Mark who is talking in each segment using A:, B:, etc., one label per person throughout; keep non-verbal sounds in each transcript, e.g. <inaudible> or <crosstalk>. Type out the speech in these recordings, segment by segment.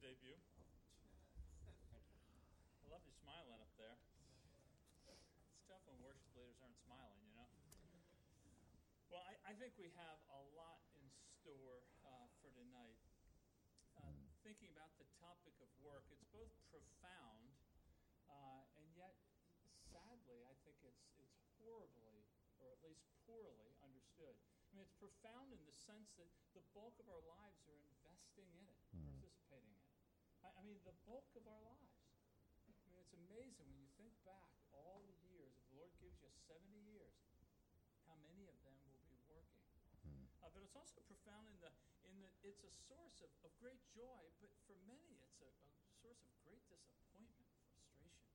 A: debut. I love you smiling up there. It's tough when worship leaders aren't smiling, you know. Well, I, I think we have a lot in store uh, for tonight. Uh, thinking about the topic of work, it's both profound uh, and yet, sadly, I think it's it's horribly, or at least poorly, understood. I mean, it's profound in the sense that the bulk of our lives are investing in it,
B: Mm.
A: Participating in it. I, I mean, the bulk of our lives. I mean, it's amazing when you think back all the years. If the Lord gives you 70 years, how many of them will be working?
B: Mm.
A: Uh, but it's also profound in the in that it's a source of, of great joy, but for many it's a, a source of great disappointment, frustration.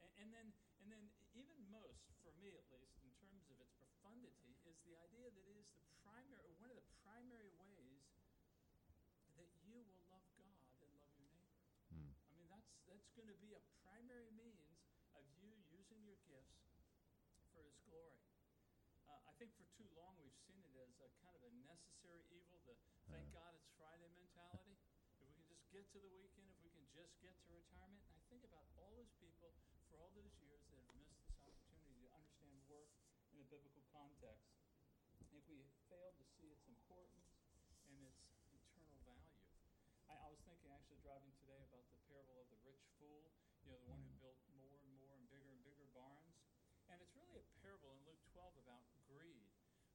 A: And, and then and then even most, for me at least, in terms of its profundity, is the idea that it is the primary one of the primary ways that you will love God and love your neighbor.
B: Mm.
A: I mean, that's that's going to be a primary means of you using your gifts for His glory. Uh, I think for too long we've seen it as a kind of a necessary evil. The thank. God it's Friday mentality. If we can just get to the weekend, if we can just get to retirement, and I think about all those people for all those years that have missed this opportunity to understand work in a biblical context. I think we failed to see its importance and its eternal value. I, I was thinking actually driving today about the parable of the rich fool, you know, the one who built more and more and bigger and bigger barns. And it's really a parable in Luke 12 about greed.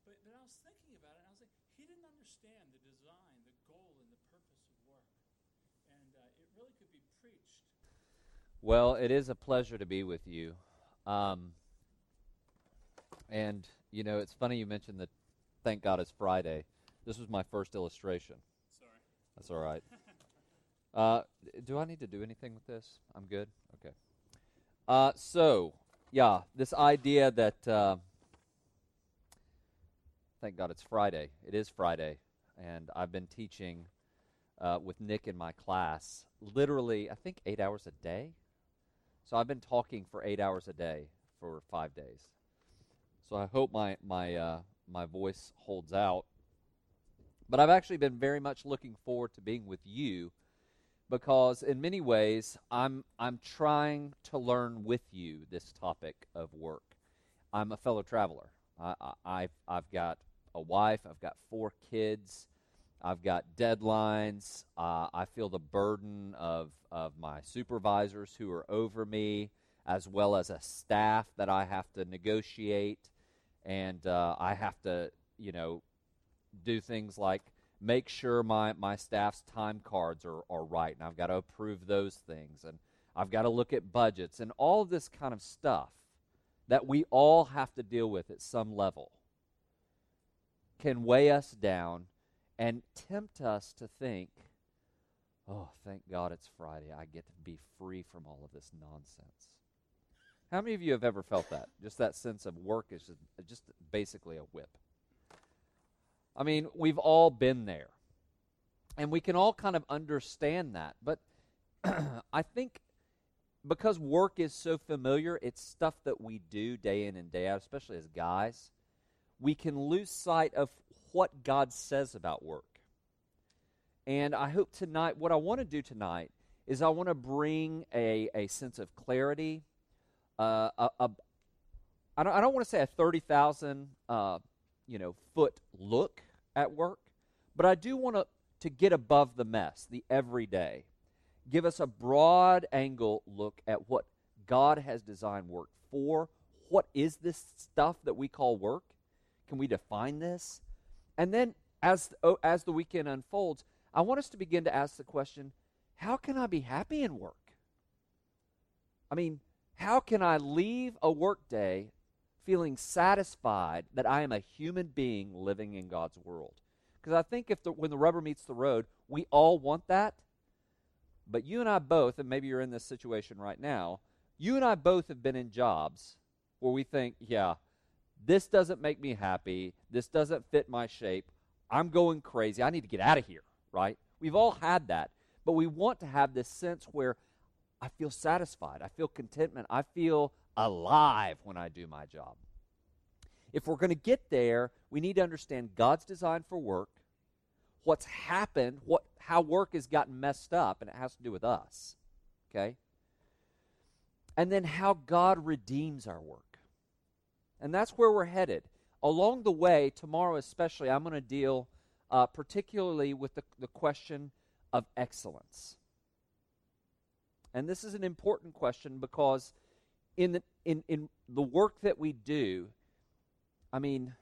A: But, but I was thinking about it, and I was like, he didn't understand the design, the goal, and the purpose of work. And uh, it really could be preached.
B: Well, it is a pleasure to be with you. Um, and, you know, it's funny you mentioned that thank God it's Friday. This was my first illustration.
A: Sorry.
B: That's all right. <laughs> Uh, do I need to do anything with this? I'm good? Okay. Uh, so, yeah, this idea that, uh, thank God it's Friday. It is Friday. And I've been teaching uh, with Nick in my class literally, I think, eight hours a day. So I've been talking for eight hours a day for five days. So I hope my, my, uh, my voice holds out. But I've actually been very much looking forward to being with you because in many ways I'm I'm trying to learn with you this topic of work. I'm a fellow traveler. I, I I've, I've got a wife. I've got four kids. I've got deadlines. Uh, I feel the burden of of my supervisors who are over me, as well as a staff that I have to negotiate, and uh, I have to you know do things like make sure my, my staff's time cards are, are right, and I've got to approve those things, and I've got to look at budgets, and all of this kind of stuff that we all have to deal with at some level can weigh us down and tempt us to think, oh, thank God it's Friday. I get to be free from all of this nonsense. How many of you have ever felt that? Just that sense of work is just, just basically a whip. I mean, we've all been there. And we can all kind of understand that. But <clears throat> I think because work is so familiar, it's stuff that we do day in and day out, especially as guys, we can lose sight of what God says about work. And I hope tonight, what I want to do tonight is I want to bring a, a sense of clarity. Uh, a, a, I don't, I don't want to say a 30,000 uh, you know, foot look at work, but I do want to to get above the mess, the everyday. Give us a broad angle look at what God has designed work for. What is this stuff that we call work? Can we define this? And then as oh, as the weekend unfolds, I want us to begin to ask the question, how can I be happy in work? I mean, how can I leave a workday feeling satisfied that I am a human being living in God's world. Because I think if the, when the rubber meets the road, we all want that. But you and I both, and maybe you're in this situation right now, you and I both have been in jobs where we think, yeah, this doesn't make me happy. This doesn't fit my shape. I'm going crazy. I need to get out of here, right? We've all had that. But we want to have this sense where I feel satisfied. I feel contentment. I feel alive when I do my job. If we're going to get there, we need to understand God's design for work, what's happened, what how work has gotten messed up, and it has to do with us. Okay? And then how God redeems our work. And that's where we're headed. Along the way, tomorrow especially, I'm going to deal uh, particularly with the, the question of excellence. And this is an important question because in the, in, in the work that we do, I mean,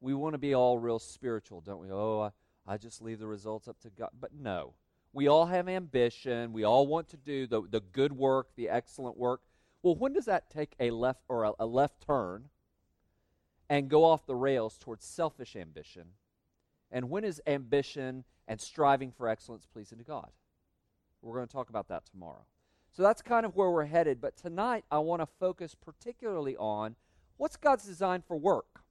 B: we want to be all real spiritual, don't we? Oh, I, I just leave the results up to God. But no. We all have ambition. We all want to do the, the good work, the excellent work. Well, when does that take a left or a, a left turn and go off the rails towards selfish ambition? And when is ambition and striving for excellence pleasing to God? We're going to talk about that tomorrow. So that's kind of where we're headed. But tonight, I want to focus particularly on what's God's design for work?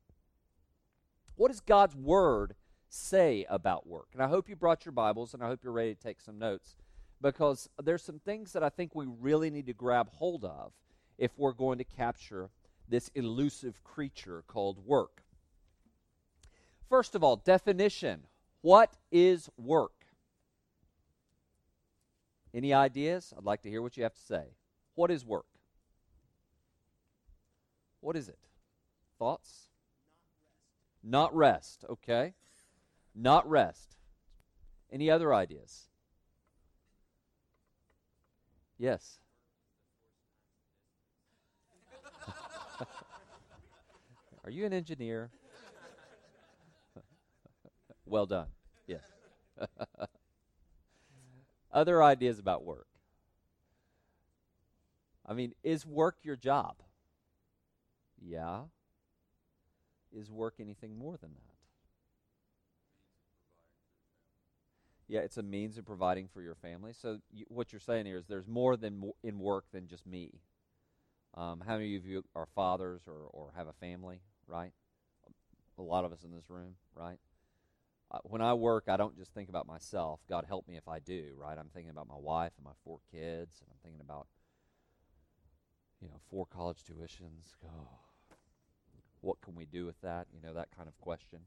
B: What does God's Word say about work? And I hope you brought your Bibles and I hope you're ready to take some notes because there's some things that I think we really need to grab hold of if we're going to capture this elusive creature called work. First of all, definition. What is work? Any ideas? I'd like to hear what you have to say. What is work? What is it? Thoughts? Not rest. Not rest. Okay. Not rest. Any other ideas? Yes. <laughs> Are you an engineer? <laughs> well done. Yes. <laughs> Other ideas about work. I mean, is work your job? Yeah. Is work anything more than that? Yeah, it's a means of providing for your family. So you, what you're saying here is there's more than in work than just me. Um, how many of you are fathers or, or have a family, right? A lot of us in this room, right? When I work, I don't just think about myself. God help me if I do, right? I'm thinking about my wife and my four kids, and I'm thinking about, you know, four college tuitions. Oh, what can we do with that? You know, that kind of question.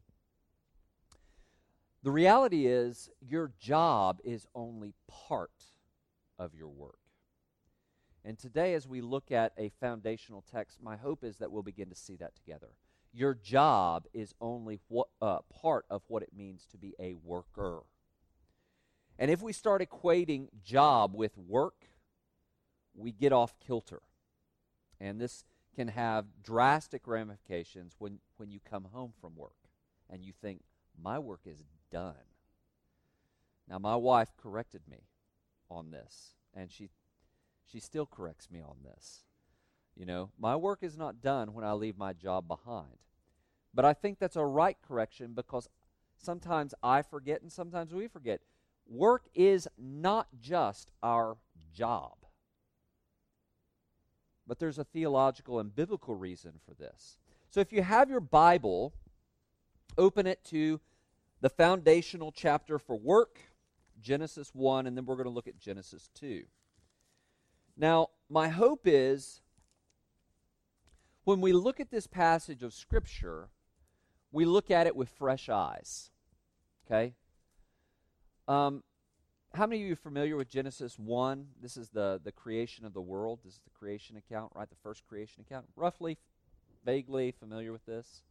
B: The reality is, your job is only part of your work. And today, as we look at a foundational text, my hope is that we'll begin to see that together. Your job is only what, uh, part of what it means to be a worker. And if we start equating job with work, we get off kilter. And this can have drastic ramifications when, when you come home from work and you think, my work is done. Now, my wife corrected me on this, and she, she still corrects me on this. You know, my work is not done when I leave my job behind. But I think that's a right correction because sometimes I forget and sometimes we forget. Work is not just our job. But there's a theological and biblical reason for this. So if you have your Bible, open it to the foundational chapter for work, Genesis 1, and then we're going to look at Genesis 2. Now, my hope is when we look at this passage of Scripture, we look at it with fresh eyes. Okay? Um, how many of you are familiar with Genesis 1? This is the, the creation of the world. This is the creation account, right? The first creation account. Roughly, vaguely familiar with this.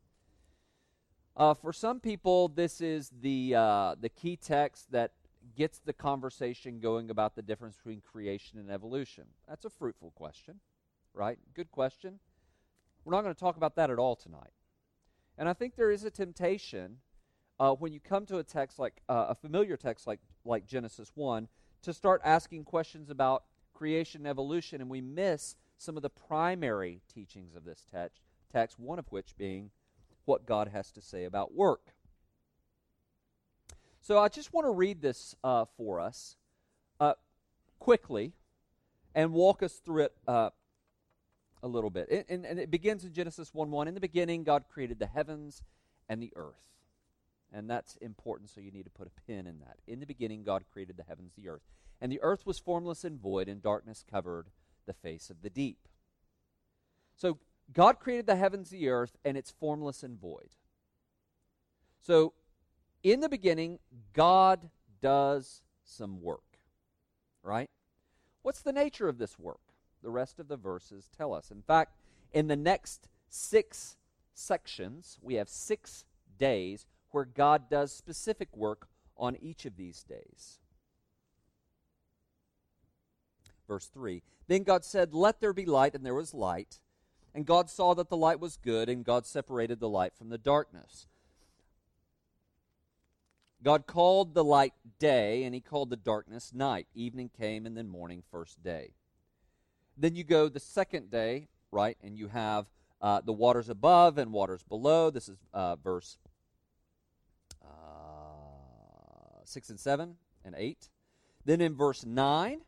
B: Uh, for some people, this is the, uh, the key text that gets the conversation going about the difference between creation and evolution. That's a fruitful question, right? Good question. We're not going to talk about that at all tonight. And I think there is a temptation uh, when you come to a text like uh, a familiar text like like Genesis one to start asking questions about creation and evolution, and we miss some of the primary teachings of this text. Text one of which being what God has to say about work. So I just want to read this uh, for us uh, quickly and walk us through it uh, a little bit. It, and, and, it begins in Genesis 1 1. In the beginning, God created the heavens and the earth. And that's important, so you need to put a pin in that. In the beginning, God created the heavens, the earth. And the earth was formless and void, and darkness covered the face of the deep. So God created the heavens, the earth, and it's formless and void. So in the beginning, God does some work, right? What's the nature of this work? The rest of the verses tell us. In fact, in the next six sections, we have six days where God does specific work on each of these days. Verse 3 Then God said, Let there be light, and there was light. And God saw that the light was good, and God separated the light from the darkness. God called the light day, and he called the darkness night. Evening came, and then morning, first day. Then you go the second day, right, and you have uh, the waters above and waters below. This is uh, verse uh, 6 and 7 and 8. Then in verse 9,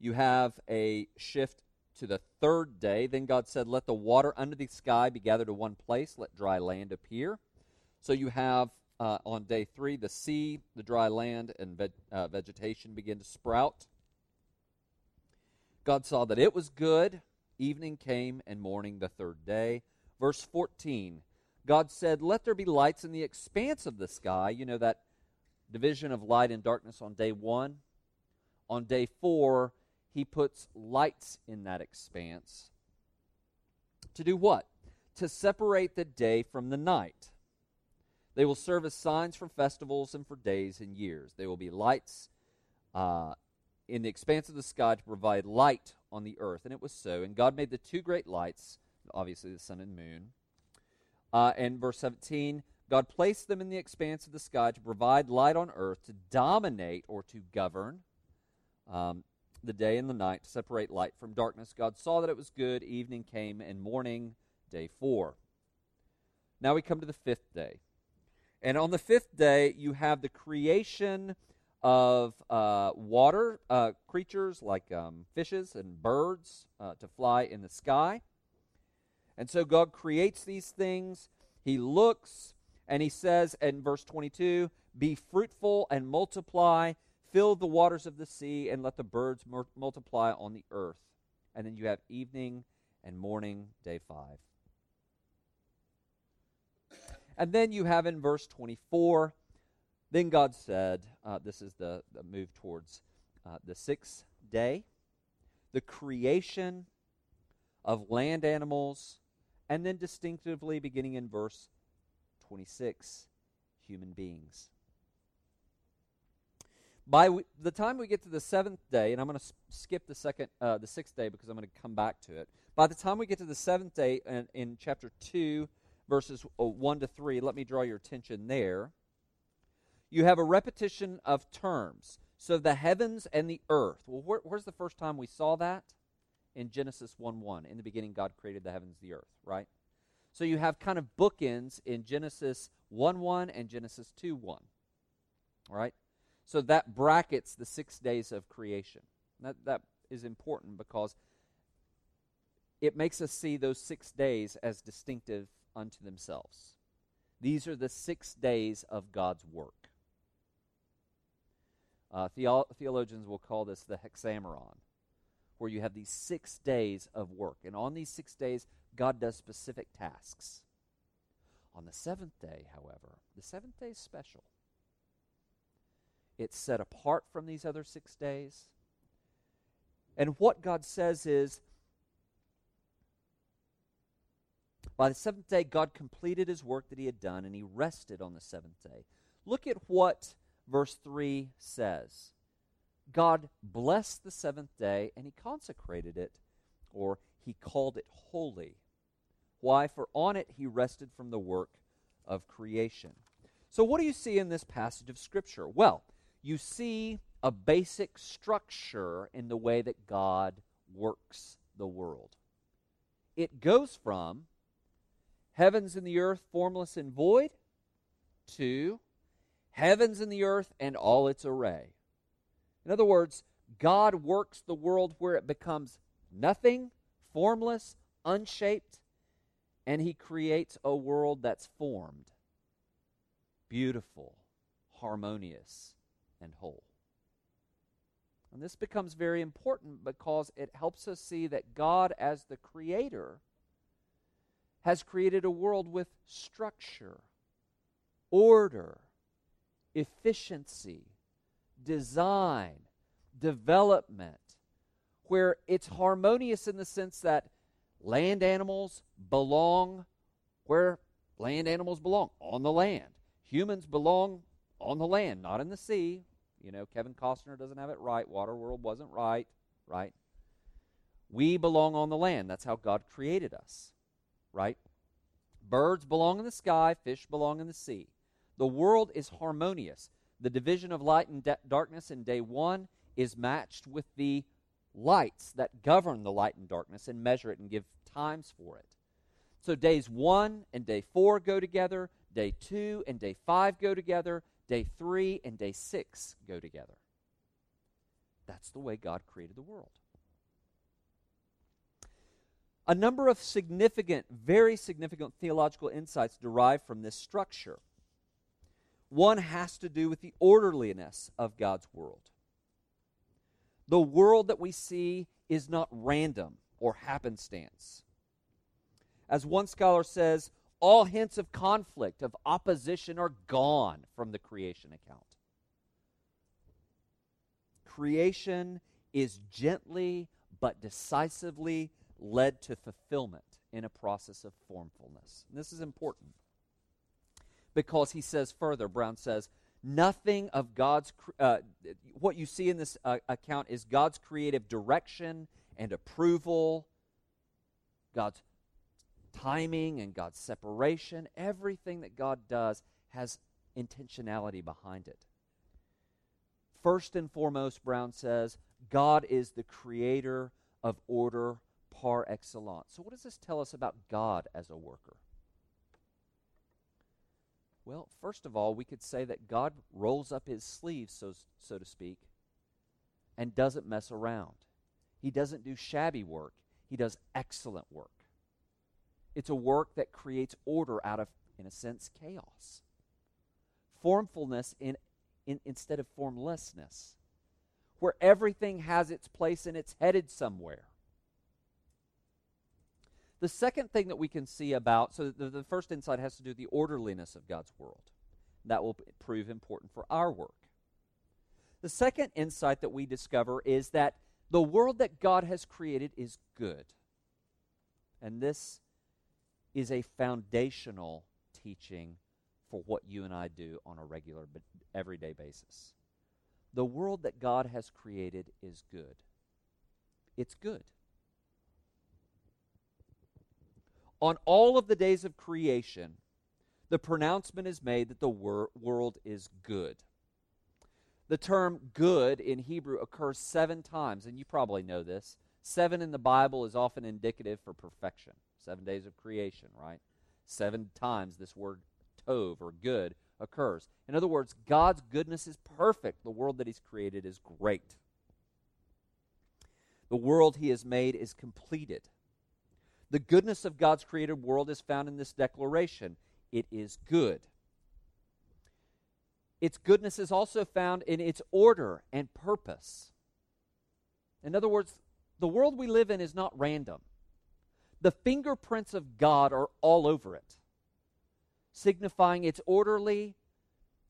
B: you have a shift to the third day. Then God said, Let the water under the sky be gathered to one place, let dry land appear. So you have uh, on day three the sea, the dry land, and uh, vegetation begin to sprout. God saw that it was good. Evening came and morning the third day. Verse 14 God said, Let there be lights in the expanse of the sky. You know that division of light and darkness on day one. On day four, he puts lights in that expanse. To do what? To separate the day from the night. They will serve as signs for festivals and for days and years. They will be lights uh, in the expanse of the sky to provide light on the earth. And it was so. And God made the two great lights, obviously the sun and moon. Uh, and verse 17 God placed them in the expanse of the sky to provide light on earth, to dominate or to govern um, the day and the night, to separate light from darkness. God saw that it was good. Evening came, and morning, day four. Now we come to the fifth day. And on the fifth day, you have the creation of uh, water uh, creatures like um, fishes and birds uh, to fly in the sky. And so God creates these things. He looks and he says in verse 22 Be fruitful and multiply, fill the waters of the sea, and let the birds mur- multiply on the earth. And then you have evening and morning, day five. And then you have in verse 24 then God said, uh, this is the, the, move towards uh, the sixth day, the creation of land animals, and then distinctively beginning in verse 26, human beings. By the time we get to the seventh day, and I'm going to skip the second, uh, the sixth day because I'm going to come back to it. By the time we get to the seventh day in, in chapter two, verses uh, one to three, let me draw your attention there you have a repetition of terms. So the heavens and the earth. Well, where, where's the first time we saw that? In Genesis 1 1. In the beginning, God created the heavens the earth, right? So you have kind of bookends in Genesis 1 1 and Genesis 2 1. All right? So that brackets the six days of creation. That, that is important because it makes us see those six days as distinctive unto themselves. These are the six days of God's work. Uh, theo- theologians will call this the hexameron, where you have these six days of work. And on these six days, God does specific tasks. On the seventh day, however, the seventh day is special. It's set apart from these other six days. And what God says is, by the seventh day, God completed his work that he had done, and he rested on the seventh day. Look at what verse 3 says God blessed the seventh day and he consecrated it, or he called it holy. Why? For on it he rested from the work of creation. So, what do you see in this passage of Scripture? Well, you see a basic structure in the way that God works the world. It goes from heavens and the earth formless and void to heavens and the earth and all its array. In other words, God works the world where it becomes nothing, formless, unshaped, and He creates a world that's formed, beautiful, harmonious, and whole. And this becomes very important because it helps us see that God, as the creator, has created a world with structure, order, efficiency, design, development, where it's harmonious in the sense that land animals belong where land animals belong on the land. Humans belong on the land, not in the sea. You know, Kevin Costner doesn't have it right. Waterworld wasn't right, right? We belong on the land. That's how God created us, right? Birds belong in the sky, fish belong in the sea. The world is harmonious. The division of light and de- darkness in day one is matched with the lights that govern the light and darkness and measure it and give times for it. So days one and day four go together, day two and day five go together, day three and day six go together. That's the way God created the world. A number of significant, very significant theological insights derive from this structure. One has to do with the orderliness of God's world. The world that we see is not random or happenstance. As one scholar says, all hints of conflict, of opposition are gone from the creation account. Creation is gently but decisively led to fulfillment in a process of formfulness. And this is important because he says further, Brown says, nothing of God's, uh, what you see in this uh, account is God's creative direction and approval, God's timing and God's separation. Everything that God does has intentionality behind it. First and foremost, Brown says, God is the creator of order par excellence. So, what does this tell us about God as a worker? Well, first of all, we could say that God rolls up his sleeves, so, so to speak, and doesn't mess around. He doesn't do shabby work, he does excellent work. It's a work that creates order out of, in a sense, chaos. Formfulness in, in, instead of formlessness, where everything has its place and it's headed somewhere. The second thing that we can see about, so the, the first insight has to do with the orderliness of God's world. That will prove important for our work. The second insight that we discover is that the world that God has created is good. And this is a foundational teaching for what you and I do on a regular but everyday basis. The world that God has created is good. It's good. On all of the days of creation, the pronouncement is made that the wor- world is good. The term good in Hebrew occurs seven times, and you probably know this. Seven in the Bible is often indicative for perfection. Seven days of creation, right? Seven times this word tov or good occurs. In other words, God's goodness is perfect. The world that He's created is great. The world He has made is completed. The goodness of God's created world is found in this declaration it is good. Its goodness is also found in its order and purpose. In other words, the world we live in is not random. The fingerprints of God are all over it, signifying it's orderly,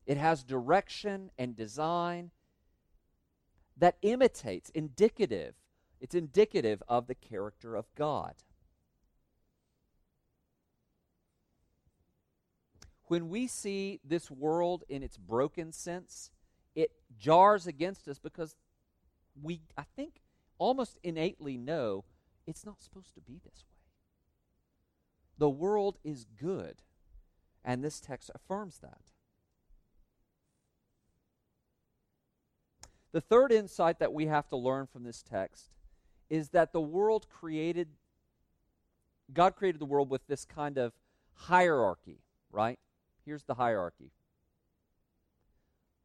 B: it has direction and design that imitates, indicative, it's indicative of the character of God. When we see this world in its broken sense, it jars against us because we, I think, almost innately know it's not supposed to be this way. The world is good, and this text affirms that. The third insight that we have to learn from this text is that the world created, God created the world with this kind of hierarchy, right? Here's the hierarchy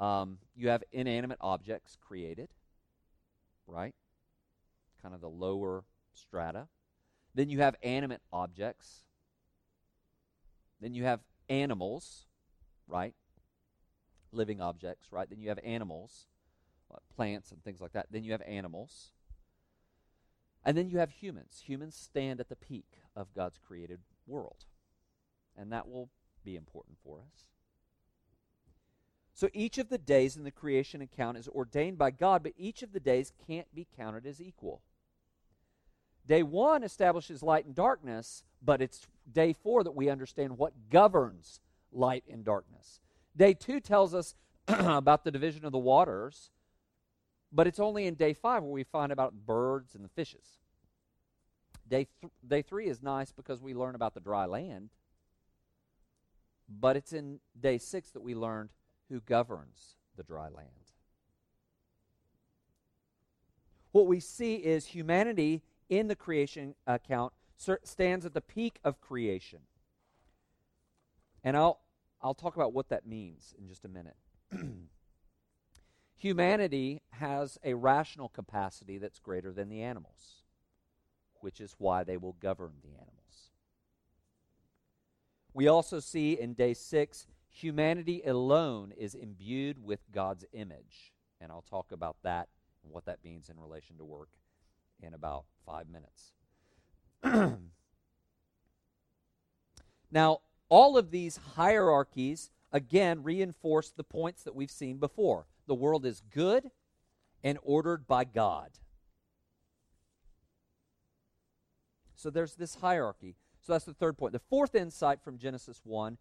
B: um, you have inanimate objects created, right? Kind of the lower strata. Then you have animate objects. Then you have animals, right? Living objects, right? Then you have animals, like plants and things like that. Then you have animals. And then you have humans. Humans stand at the peak of God's created world. And that will be important for us. So each of the days in the creation account is ordained by God, but each of the days can't be counted as equal. Day one establishes light and darkness, but it's day four that we understand what governs light and darkness. Day two tells us <clears throat> about the division of the waters, but it's only in day five where we find about birds and the fishes. Day, th- day three is nice because we learn about the dry land, but it's in day six that we learned who governs the dry land. What we see is humanity in the creation account stands at the peak of creation. And I'll, I'll talk about what that means in just a minute. <clears throat> Humanity has a rational capacity that's greater than the animals, which is why they will govern the animals. We also see in day six, humanity alone is imbued with God's image. And I'll talk about that and what that means in relation to work in about five minutes. <clears throat> now, all of these hierarchies, again, reinforce the points that we've seen before. The world is good and ordered by God. So there's this hierarchy. So that's the third point. The fourth insight from Genesis 1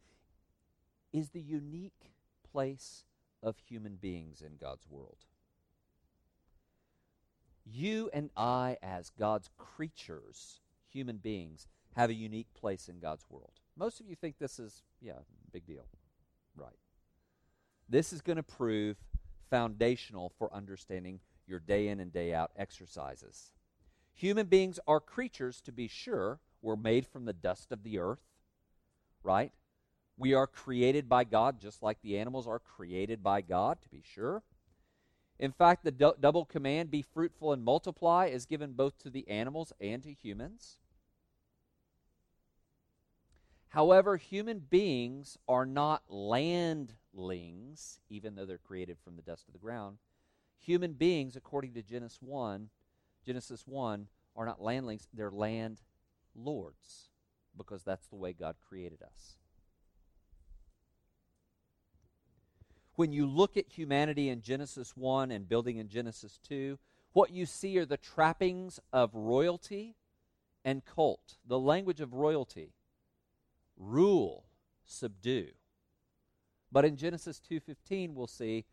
B: is the unique place of human beings in God's world. You and I, as God's creatures, human beings, have a unique place in God's world. Most of you think this is, yeah, big deal. Right. This is going to prove foundational for understanding your day in and day out exercises. Human beings are creatures, to be sure. We're made from the dust of the earth, right? We are created by God just like the animals are created by God, to be sure. In fact, the double command, be fruitful and multiply, is given both to the animals and to humans. However, human beings are not landlings, even though they're created from the dust of the ground. Human beings, according to Genesis 1, Genesis 1, are not landlings, they're land lords, because that's the way God created us. When you look at humanity in Genesis 1 and building in Genesis 2, what you see are the trappings of royalty and cult, the language of royalty rule, subdue. But in Genesis 2:15 we'll see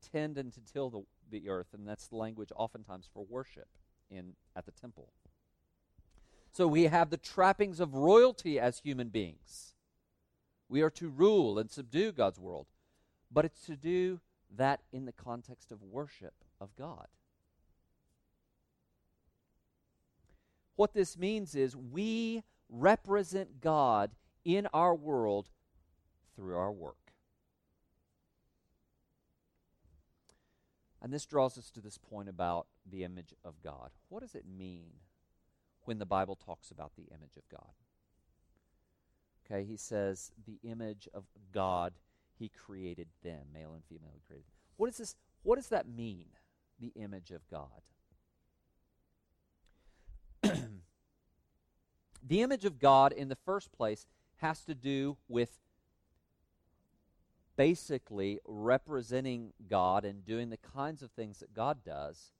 B: tend and to till the, the earth and that's the language oftentimes for worship in at the temple. So we have the trappings of royalty as human beings. We are to rule and subdue God's world, but it's to do that in the context of worship of God. What this means is we represent God in our world through our work. And this draws us to this point about the image of God. What does it mean when the Bible talks about the image of God? Okay, he says, the image of God, he created them, male and female, he created. What is this? What does that mean, the image of God? <clears throat> the image of God, in the first place, has to do with basically representing God and doing the kinds of things that God does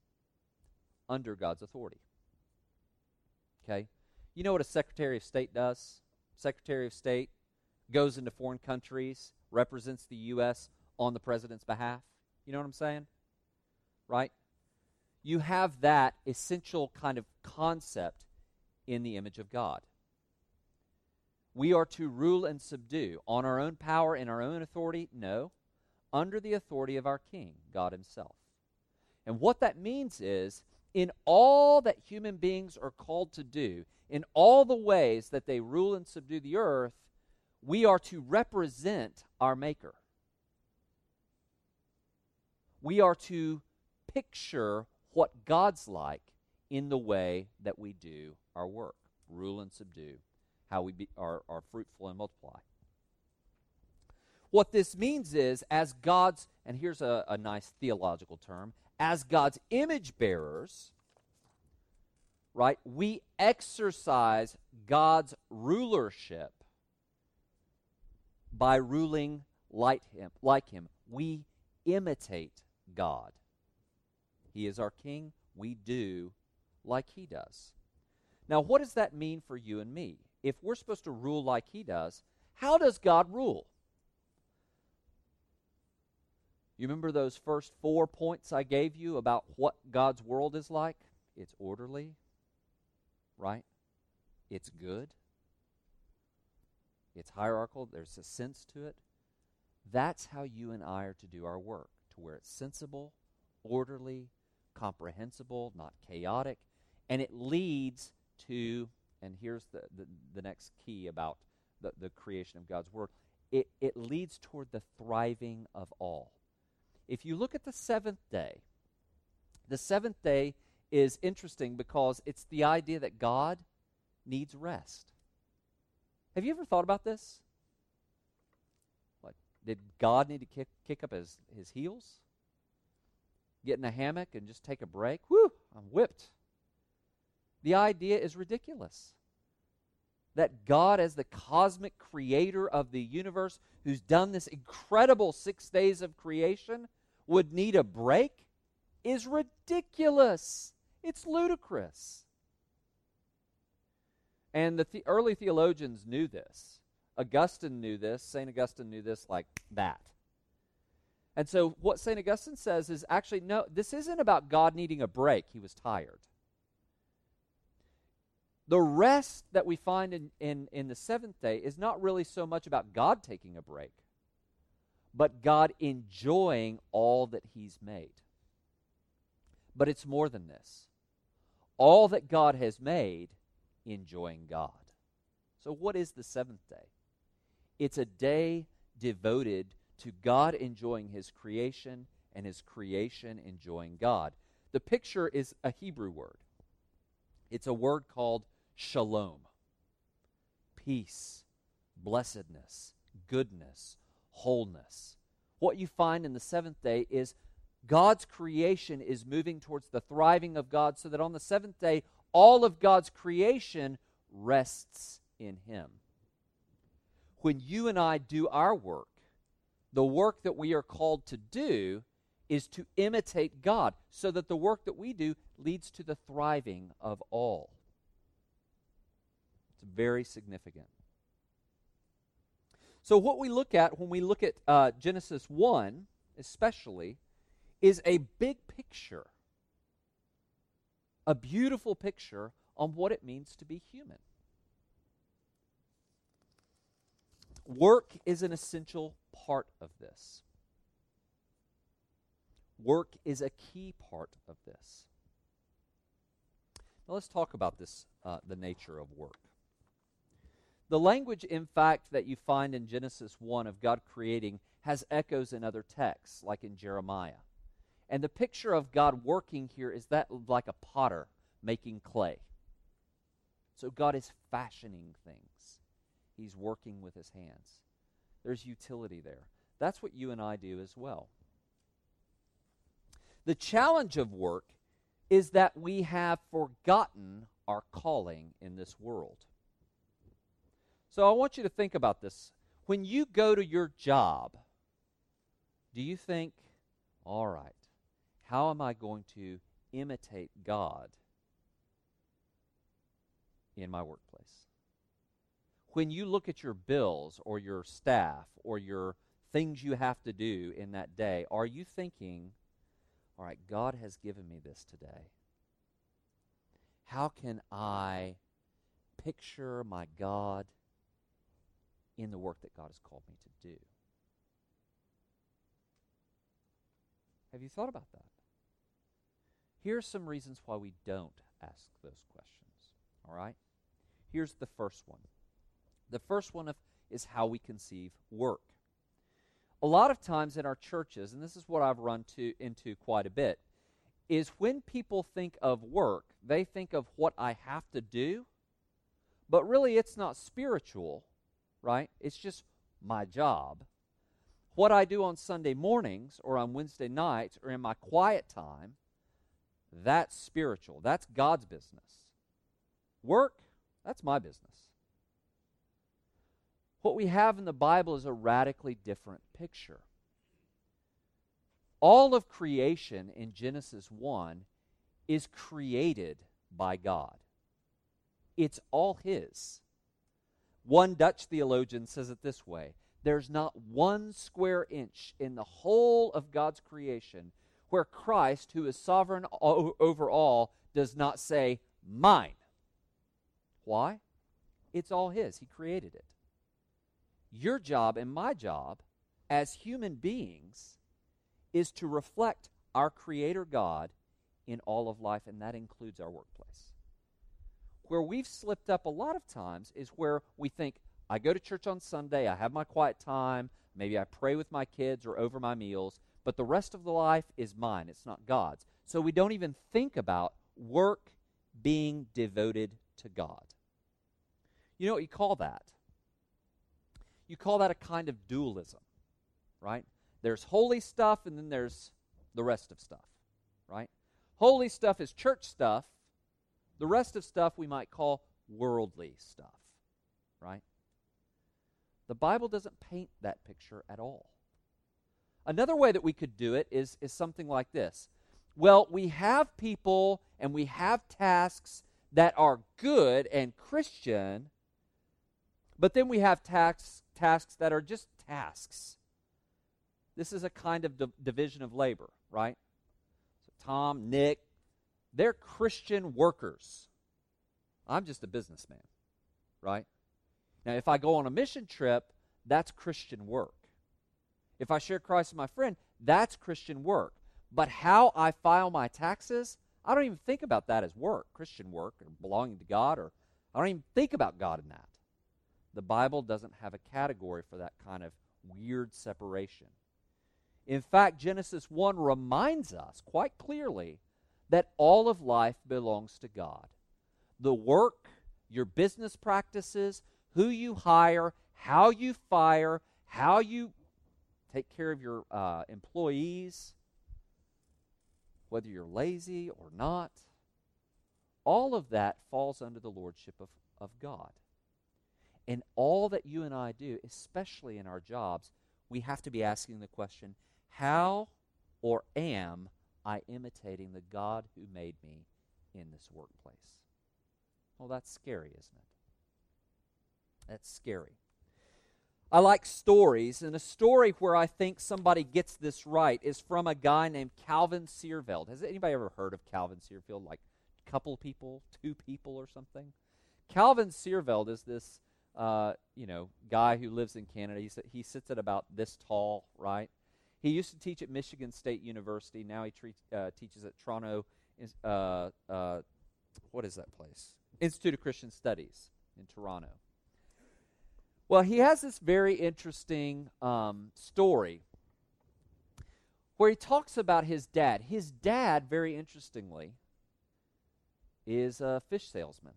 B: under God's authority. Okay? You know what a Secretary of State does? Secretary of State goes into foreign countries, represents the U.S. on the president's behalf. You know what I'm saying? Right? You have that essential kind of concept in the image of God. We are to rule and subdue on our own power and our own authority? No. Under the authority of our King, God Himself. And what that means is, in all that human beings are called to do, in all the ways that they rule and subdue the earth, we are to represent our Maker. We are to picture what God's like in the way that we do our work, rule and subdue how we be, are, are fruitful and multiply. What this means is, as God's, and here's a, a nice theological term, as God's image bearers, right, we exercise God's rulership by ruling like him, like him. We imitate God. He is our king. We do like he does. Now, what does that mean for you and me? If we're supposed to rule like he does, how does God rule? You remember those first four points I gave you about what God's world is like? It's orderly, right? It's good. It's hierarchical. There's a sense to it. That's how you and I are to do our work, to where it's sensible, orderly, comprehensible, not chaotic, and it leads to, and here's the, the, the next key about the, the creation of God's Word, it, it leads toward the thriving of all. If you look at the seventh day, the seventh day is interesting because it's the idea that God needs rest. Have you ever thought about this? What did God need to kick, kick up his, his heels? Get in a hammock and just take a break? Whew, I'm whipped. The idea is ridiculous. That God, as the cosmic creator of the universe, who's done this incredible six days of creation, would need a break is ridiculous. It's ludicrous. And the, the early theologians knew this. Augustine knew this. St. Augustine knew this like that. And so, what St. Augustine says is actually, no, this isn't about God needing a break. He was tired. The rest that we find in, in, in the seventh day is not really so much about God taking a break, but God enjoying all that He's made. But it's more than this. All that God has made enjoying God. So, what is the seventh day? It's a day devoted to God enjoying His creation and His creation enjoying God. The picture is a Hebrew word, it's a word called shalom peace, blessedness, goodness, wholeness. What you find in the seventh day is God's creation is moving towards the thriving of God, so that on the seventh day, all of God's creation rests in Him. When you and I do our work, the work that we are called to do is to imitate God, so that the work that we do leads to the thriving of all. It's very significant. So, what we look at when we look at uh, Genesis 1, especially, is a big picture a beautiful picture on what it means to be human. Work is an essential part of this. Work is a key part of this. Now let's talk about this, uh, the nature of work. The language, in fact, that you find in Genesis 1 of God creating has echoes in other texts, like in Jeremiah. And the picture of God working here is that like a potter making clay. So God is fashioning things, He's working with His hands. There's utility there. That's what you and I do as well. The challenge of work is that we have forgotten our calling in this world. So I want you to think about this. When you go to your job, do you think, all right, how am I going to imitate God in my workplace? When you look at your bills or your staff or your things you have to do in that day, are you thinking, all right, God has given me this today? How can I picture my God in the work that God has called me to do? Have you thought about that? Here are some reasons why we don't ask those questions. All right? Here's the first one. The first one is how we conceive work. A lot of times in our churches, and this is what I've run to, into quite a bit, is when people think of work, they think of what I have to do, but really it's not spiritual, right? It's just my job. What I do on Sunday mornings or on Wednesday nights or in my quiet time that's spiritual. That's God's business. Work, that's my business. What we have in the Bible is a radically different picture. all of creation in Genesis 1 is created by God. It's all His. One Dutch theologian says it this way There's not one square inch in the whole of God's creation where Christ, who is sovereign over all, does not say, Mine. Why? It's all His. He created it. Your job and my job as human beings is to reflect our Creator God in all of life, and that includes our workplace. Where we've slipped up a lot of times is where we think, I go to church on Sunday, I have my quiet time, maybe I pray with my kids or over my meals, but the rest of the life is mine, it's not God's. So we don't even think about work being devoted to God. You know what you call that? You call that a kind of dualism, right? There's holy stuff and then there's the rest of stuff, right? Holy stuff is church stuff. The rest of stuff we might call worldly stuff, right? The Bible doesn't paint that picture at all. Another way that we could do it is, is something like this. Well, we have people and we have tasks that are good and Christian, but then we have tasks, tasks that are just tasks. This is a kind of division of labor, right? So Tom, Nick, they're Christian workers. I'm just a businessman, right? Now, if I go on a mission trip, that's Christian work. If I share Christ with my friend, that's Christian work. But how I file my taxes, I don't even think about that as work, Christian work, or belonging to God, or I don't even think about God in that. The Bible doesn't have a category for that kind of weird separation. In fact, Genesis 1 reminds us quite clearly that all of life belongs to God. The work, your business practices, who you hire, how you fire, how you take care of your uh, employees, whether you're lazy or not, all of that falls under the lordship of, of God. And all that you and I do, especially in our jobs, we have to be asking the question how or am I imitating the God who made me in this workplace? Well, that's scary, isn't it? That's scary. I like stories, and a story where I think somebody gets this right is from a guy named Calvin Seerveld. Has anybody ever heard of Calvin Seerveld? Like a couple people, two people, or something? Calvin Seerveld is this, uh, you know, guy who lives in Canada. He's, he sits at about this tall, right? He used to teach at Michigan State University. Now he tre- uh, teaches at Toronto. Uh, uh, what is that place? Institute of Christian Studies in Toronto. Well, he has this very interesting um, story where he talks about his dad. His dad, very interestingly, is a fish salesman.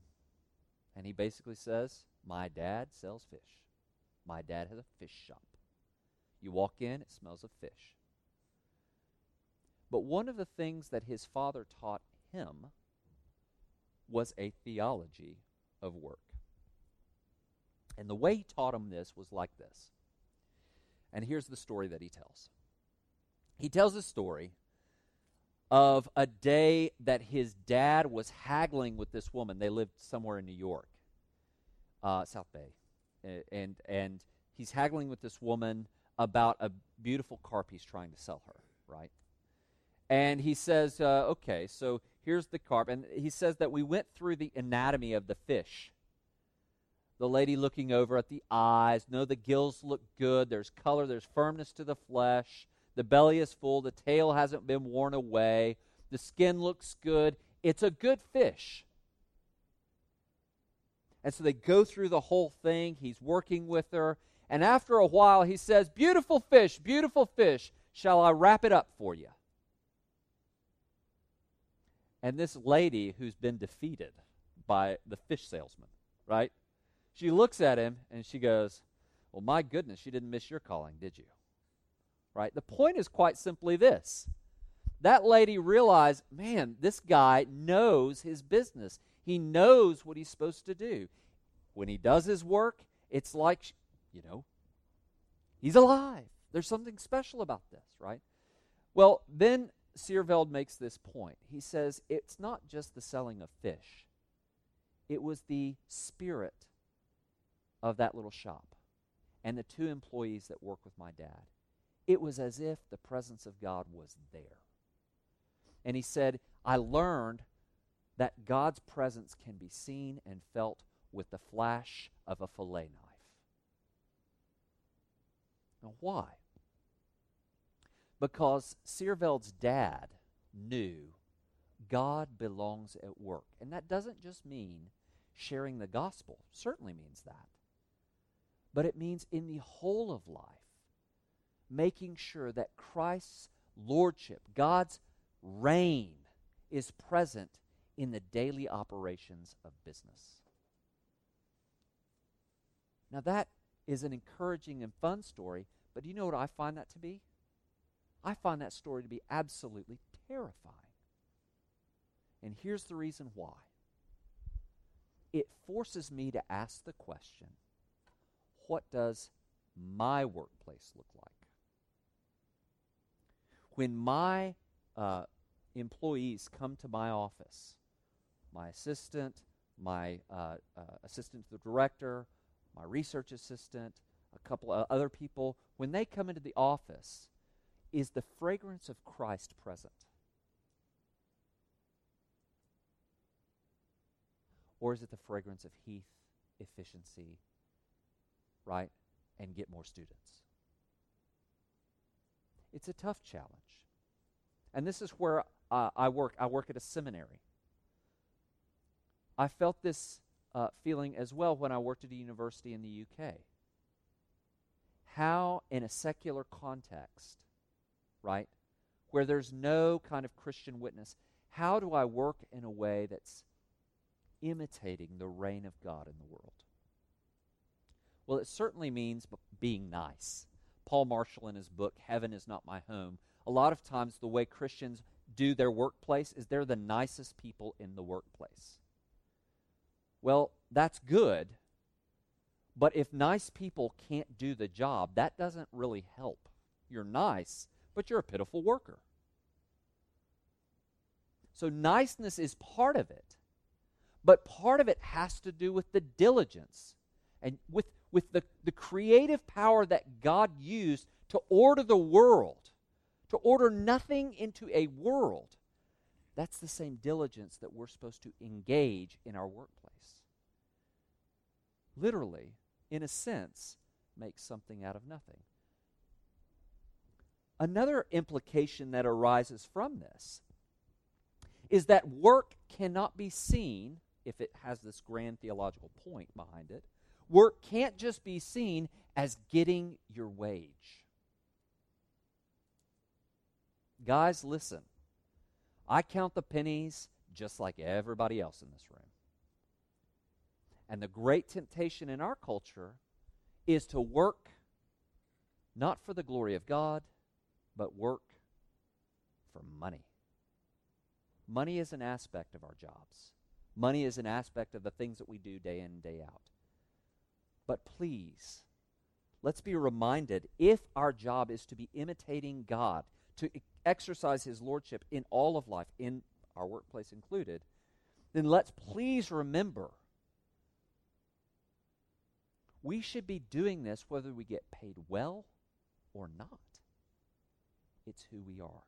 B: And he basically says, My dad sells fish. My dad has a fish shop. You walk in, it smells of fish. But one of the things that his father taught him was a theology of work. And the way he taught him this was like this. And here's the story that he tells. He tells a story of a day that his dad was haggling with this woman. They lived somewhere in New York, uh, South Bay, and and he's haggling with this woman about a beautiful carp he's trying to sell her, right? And he says, uh, okay, so here's the carp. And he says that we went through the anatomy of the fish. The lady looking over at the eyes. No, the gills look good. There's color, there's firmness to the flesh. The belly is full. The tail hasn't been worn away. The skin looks good. It's a good fish. And so they go through the whole thing. He's working with her. And after a while, he says, Beautiful fish, beautiful fish, shall I wrap it up for you? And this lady who's been defeated by the fish salesman, right? She looks at him and she goes, Well, my goodness, you didn't miss your calling, did you? Right? The point is quite simply this that lady realized, man, this guy knows his business. He knows what he's supposed to do. When he does his work, it's like you know, he's alive. There's something special about this, right? Well, then Seerveld makes this point. He says it's not just the selling of fish, it was the spirit of that little shop and the two employees that work with my dad. It was as if the presence of God was there. And he said, I learned that God's presence can be seen and felt with the flash of a fillet knife. Now, why? Because Seerveld's dad knew God belongs at work. And that doesn't just mean sharing the gospel, certainly means that. But it means in the whole of life, making sure that Christ's lordship, God's reign, is present in the daily operations of business. Now, that is an encouraging and fun story, but do you know what I find that to be? I find that story to be absolutely terrifying. And here's the reason why it forces me to ask the question what does my workplace look like? When my uh, employees come to my office, my assistant, my uh, uh, assistant to the director, my research assistant, a couple of other people, when they come into the office, is the fragrance of Christ present? Or is it the fragrance of heath, efficiency, right? And get more students? It's a tough challenge. And this is where uh, I work. I work at a seminary. I felt this uh, feeling as well when I worked at a university in the UK. How, in a secular context, right? Where there's no kind of Christian witness. How do I work in a way that's imitating the reign of God in the world? Well, it certainly means being nice. Paul Marshall, in his book, Heaven is Not My Home, a lot of times the way Christians do their workplace is they're the nicest people in the workplace. Well, that's good, but if nice people can't do the job, that doesn't really help. You're nice, but you're a pitiful worker. So, niceness is part of it, but part of it has to do with the diligence and with, with the, the creative power that God used to order the world, to order nothing into a world. That's the same diligence that we're supposed to engage in our workplace. Literally, in a sense, make something out of nothing. Another implication that arises from this is that work cannot be seen, if it has this grand theological point behind it, work can't just be seen as getting your wage. Guys, listen. I count the pennies just like everybody else in this room. And the great temptation in our culture is to work not for the glory of God, but work for money. Money is an aspect of our jobs. Money is an aspect of the things that we do day in and day out. But please, let's be reminded if our job is to be imitating God, to exercise His Lordship in all of life, in our workplace included, then let's please remember we should be doing this whether we get paid well or not. It's who we are.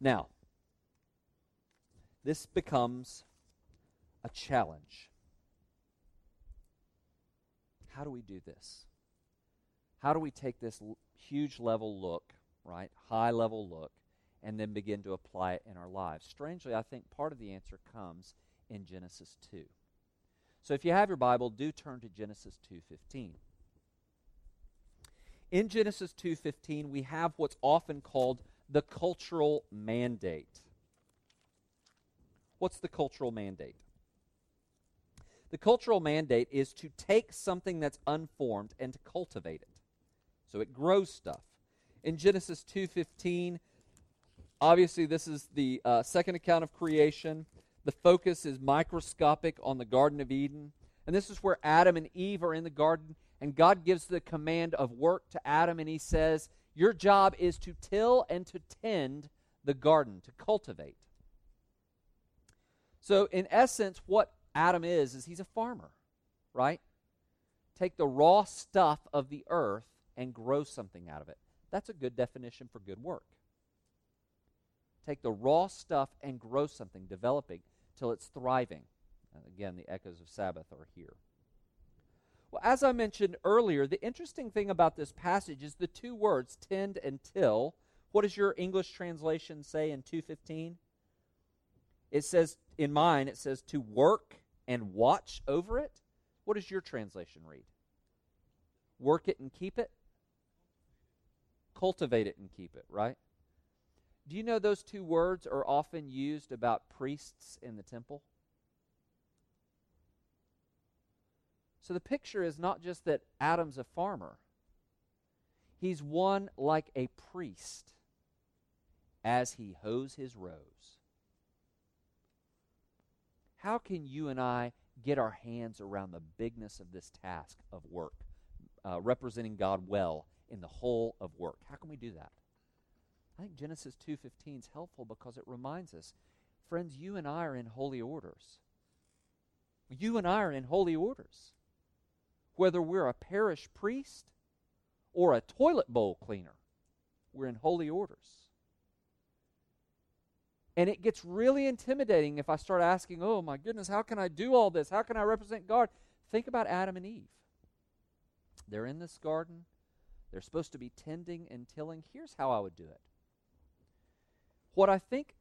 B: Now, this becomes a challenge. How do we do this? How do we take this l- huge level look, right? High level look, and then begin to apply it in our lives? Strangely, I think part of the answer comes in Genesis 2. So if you have your Bible, do turn to Genesis 2:15 in Genesis 2:15 we have what's often called the cultural mandate. What's the cultural mandate? The cultural mandate is to take something that's unformed and to cultivate it. So it grows stuff. In Genesis 2:15, obviously this is the uh, second account of creation. The focus is microscopic on the Garden of Eden. And this is where Adam and Eve are in the garden, and God gives the command of work to Adam, and he says, Your job is to till and to tend the garden, to cultivate. So, in essence, what Adam is, is he's a farmer, right? Take the raw stuff of the earth and grow something out of it. That's a good definition for good work. Take the raw stuff and grow something, developing till it's thriving. And again, the echoes of Sabbath are here. Well, as I mentioned earlier, the interesting thing about this passage is the two words, tend and till. What does your English translation say in 215? It says, in mine, it says to work and watch over it. What does your translation read? Work it and keep it? Cultivate it and keep it, right? Do you know those two words are often used about priests in the temple? So the picture is not just that Adam's a farmer, he's one like a priest as he hoes his rows. How can you and I get our hands around the bigness of this task of work, uh, representing God well in the whole of work? How can we do that? I think Genesis 2:15 is helpful because it reminds us, friends, you and I are in holy orders. You and I are in holy orders. Whether we're a parish priest or a toilet bowl cleaner, we're in holy orders. And it gets really intimidating if I start asking, oh my goodness, how can I do all this? How can I represent God? Think about Adam and Eve. They're in this garden. They're supposed to be tending and tilling. Here's how I would do it. What I think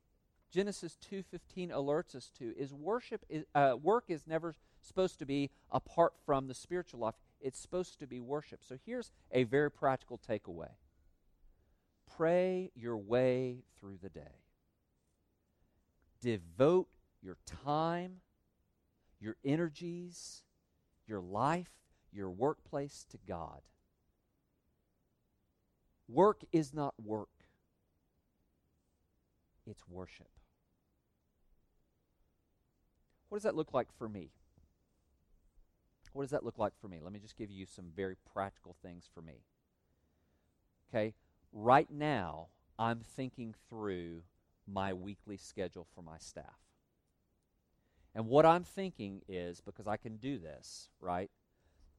B: Genesis 2:15 alerts us to is worship is, uh, work is never supposed to be apart from the spiritual life. It's supposed to be worship. So here's a very practical takeaway. Pray your way through the day. Devote your time, your energies, your life, your workplace to God. Work is not work, it's worship. What does that look like for me? What does that look like for me? Let me just give you some very practical things for me. Okay, right now, I'm thinking through my weekly schedule for my staff. And what I'm thinking is because I can do this, right?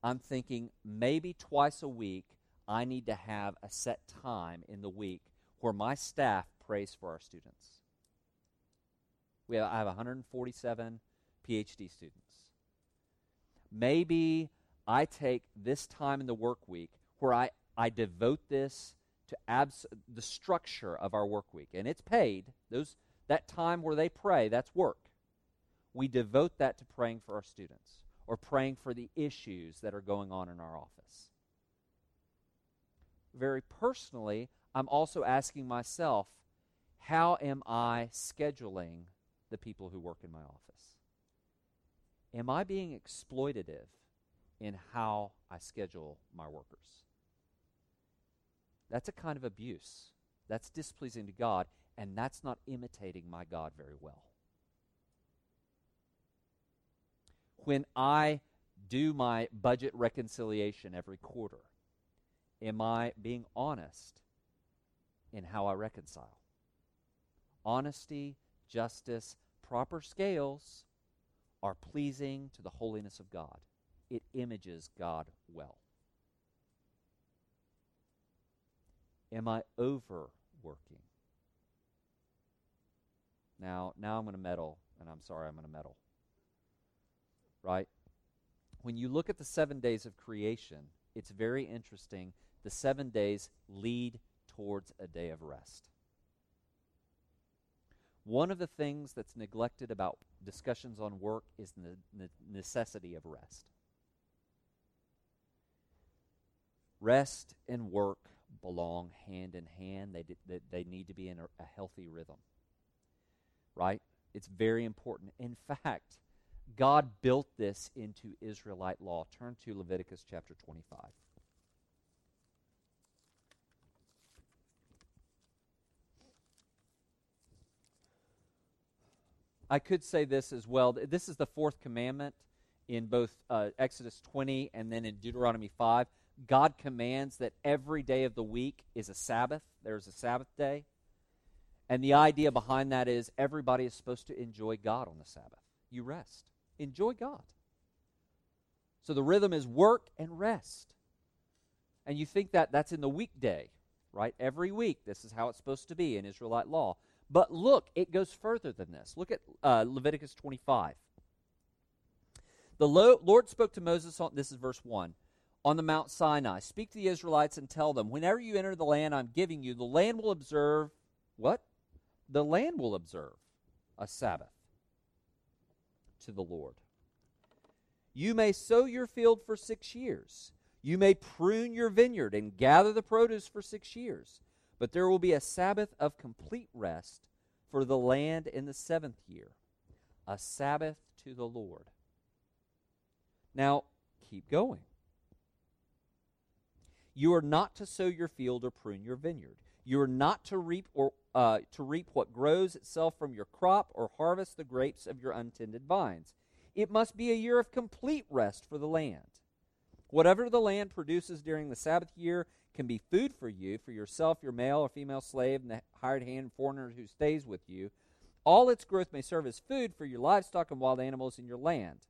B: I'm thinking maybe twice a week I need to have a set time in the week where my staff prays for our students. We have, I have 147 PhD students. Maybe I take this time in the work week where I, I devote this to abs- the structure of our work week. And it's paid. Those, that time where they pray, that's work. We devote that to praying for our students or praying for the issues that are going on in our office. Very personally, I'm also asking myself, how am I scheduling the people who work in my office? Am I being exploitative in how I schedule my workers? That's a kind of abuse. That's displeasing to God, and that's not imitating my God very well. When I do my budget reconciliation every quarter, am I being honest in how I reconcile? Honesty, justice, proper scales are pleasing to the holiness of God. It images God well. Am I overworking? Now, now I'm going to meddle, and I'm sorry I'm going to meddle. Right? When you look at the seven days of creation, it's very interesting. The seven days lead towards a day of rest. One of the things that's neglected about discussions on work is the necessity of rest. Rest and work belong hand in hand. They, they, they need to be in a, a healthy rhythm. Right? It's very important. In fact, God built this into Israelite law. Turn to Leviticus chapter 25. I could say this as well. This is the fourth commandment in both uh, Exodus 20 and then in Deuteronomy 5, God commands that every day of the week is a Sabbath. There's a Sabbath day. And the idea behind that is everybody is supposed to enjoy God on the Sabbath. You rest, enjoy God. So the rhythm is work and rest. And you think that that's in the weekday, right? Every week, this is how it's supposed to be in Israelite law. But look, it goes further than this. Look at uh, Leviticus 25. The Lord spoke to Moses on, this is verse 1, on the Mount Sinai. Speak to the Israelites and tell them, whenever you enter the land I'm giving you, the land will observe what? the land will observe a Sabbath to the Lord. You may sow your field for six years. You may prune your vineyard and gather the produce for six years. But there will be a Sabbath of complete rest for the land in the seventh year, a Sabbath to the Lord. Now, keep going. You are not to sow your field or prune your vineyard. You are not to reap or uh, to reap what grows itself from your crop or harvest the grapes of your untended vines. It must be a year of complete rest for the land. Whatever the land produces during the Sabbath year can be food for you, for yourself, your male or female slave, and the hired hand foreigner who stays with you. All its growth may serve as food for your livestock and wild animals in your land.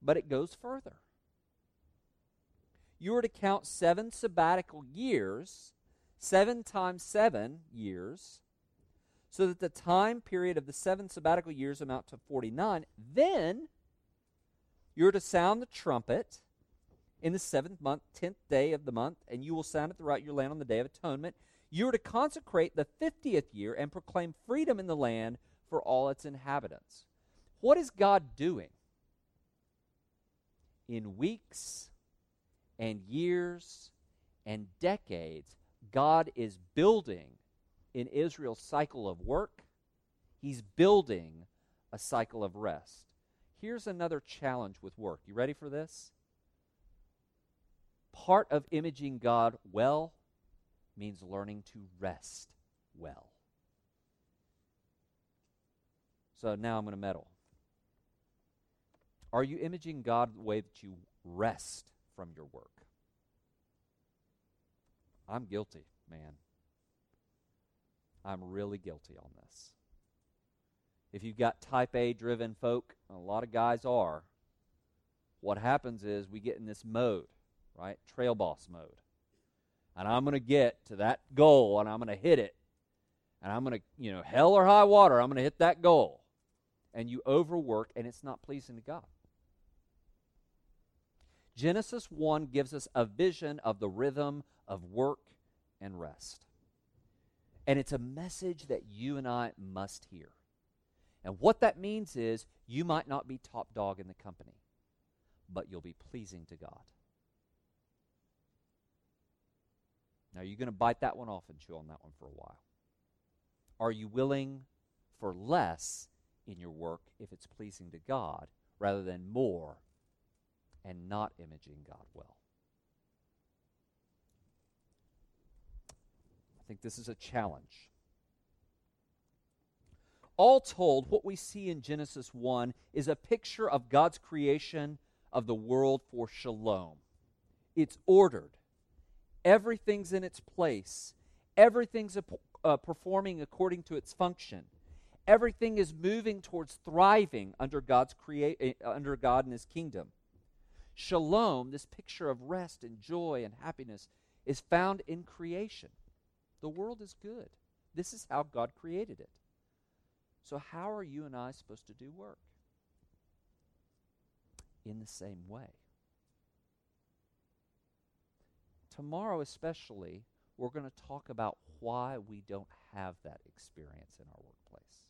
B: But it goes further. You are to count seven sabbatical years seven times seven years, so that the time period of the seven sabbatical years amount to 49. Then you're to sound the trumpet in the seventh month, tenth day of the month, and you will sound it throughout your land on the day of atonement. You are to consecrate the fiftieth year and proclaim freedom in the land for all its inhabitants. What is God doing? In weeks and years and decades, God is building in Israel's cycle of work, He's building a cycle of rest. Here's another challenge with work. You ready for this? Part of imaging God well means learning to rest well. So now I'm going to meddle. Are you imaging God the way that you rest from your work? I'm guilty, man. I'm really guilty on this. If you've got type A driven folk, a lot of guys are, what happens is we get in this mode, right? Trail boss mode. And I'm going to get to that goal and I'm going to hit it. And I'm going to, you know, hell or high water, I'm going to hit that goal. And you overwork and it's not pleasing to God. Genesis 1 gives us a vision of the rhythm of work and rest. And it's a message that you and I must hear. And what that means is you might not be top dog in the company, but you'll be pleasing to God. Now, you're going to bite that one off and chew on that one for a while. Are you willing for less in your work if it's pleasing to God rather than more and not imaging God well? I think this is a challenge. All told, what we see in Genesis 1 is a picture of God's creation of the world for shalom. It's ordered, everything's in its place, everything's uh, performing according to its function. Everything is moving towards thriving under God's create eh, under God and his kingdom. Shalom, this picture of rest and joy and happiness, is found in creation. The world is good. This is how God created it. So, how are you and I supposed to do work? In the same way. Tomorrow, especially, we're going to talk about why we don't have that experience in our workplace.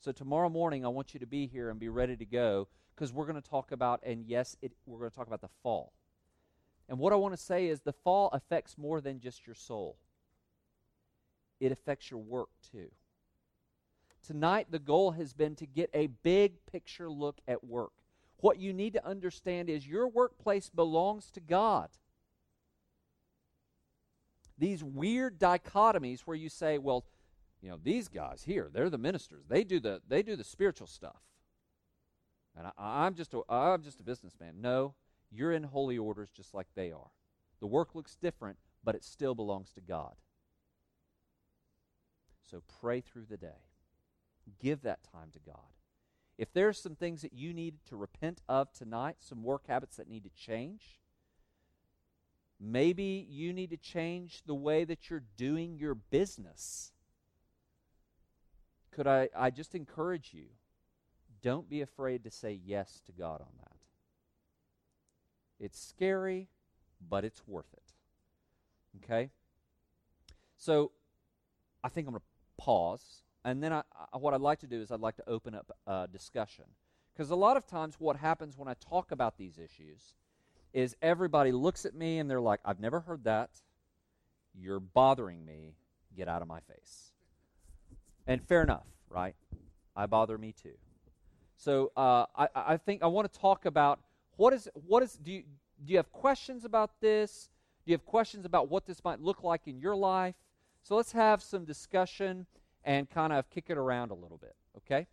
B: So, tomorrow morning, I want you to be here and be ready to go because we're going to talk about, and yes, it, we're going to talk about the fall. And what I want to say is the fall affects more than just your soul it affects your work too. Tonight, the goal has been to get a big picture look at work. What you need to understand is your workplace belongs to God. These weird dichotomies where you say, well, you know, these guys here, they're the ministers. They do the they do the spiritual stuff. And I, I'm just a, I'm just a businessman. No, you're in holy orders just like they are. The work looks different, but it still belongs to God. So pray through the day. Give that time to God. If there's some things that you need to repent of tonight, some work habits that need to change, maybe you need to change the way that you're doing your business. Could I, I just encourage you? Don't be afraid to say yes to God on that. It's scary, but it's worth it. Okay? So I think I'm going to pause and then I, I, what I'd like to do is I'd like to open up a discussion. Because a lot of times what happens when I talk about these issues is everybody looks at me and they're like, I've never heard that. You're bothering me. Get out of my face. And fair enough, right? I bother me too. So uh, I, I think I want to talk about what is what is do you do you have questions about this? Do you have questions about what this might look like in your life? So let's have some discussion and kind of kick it around a little bit, okay?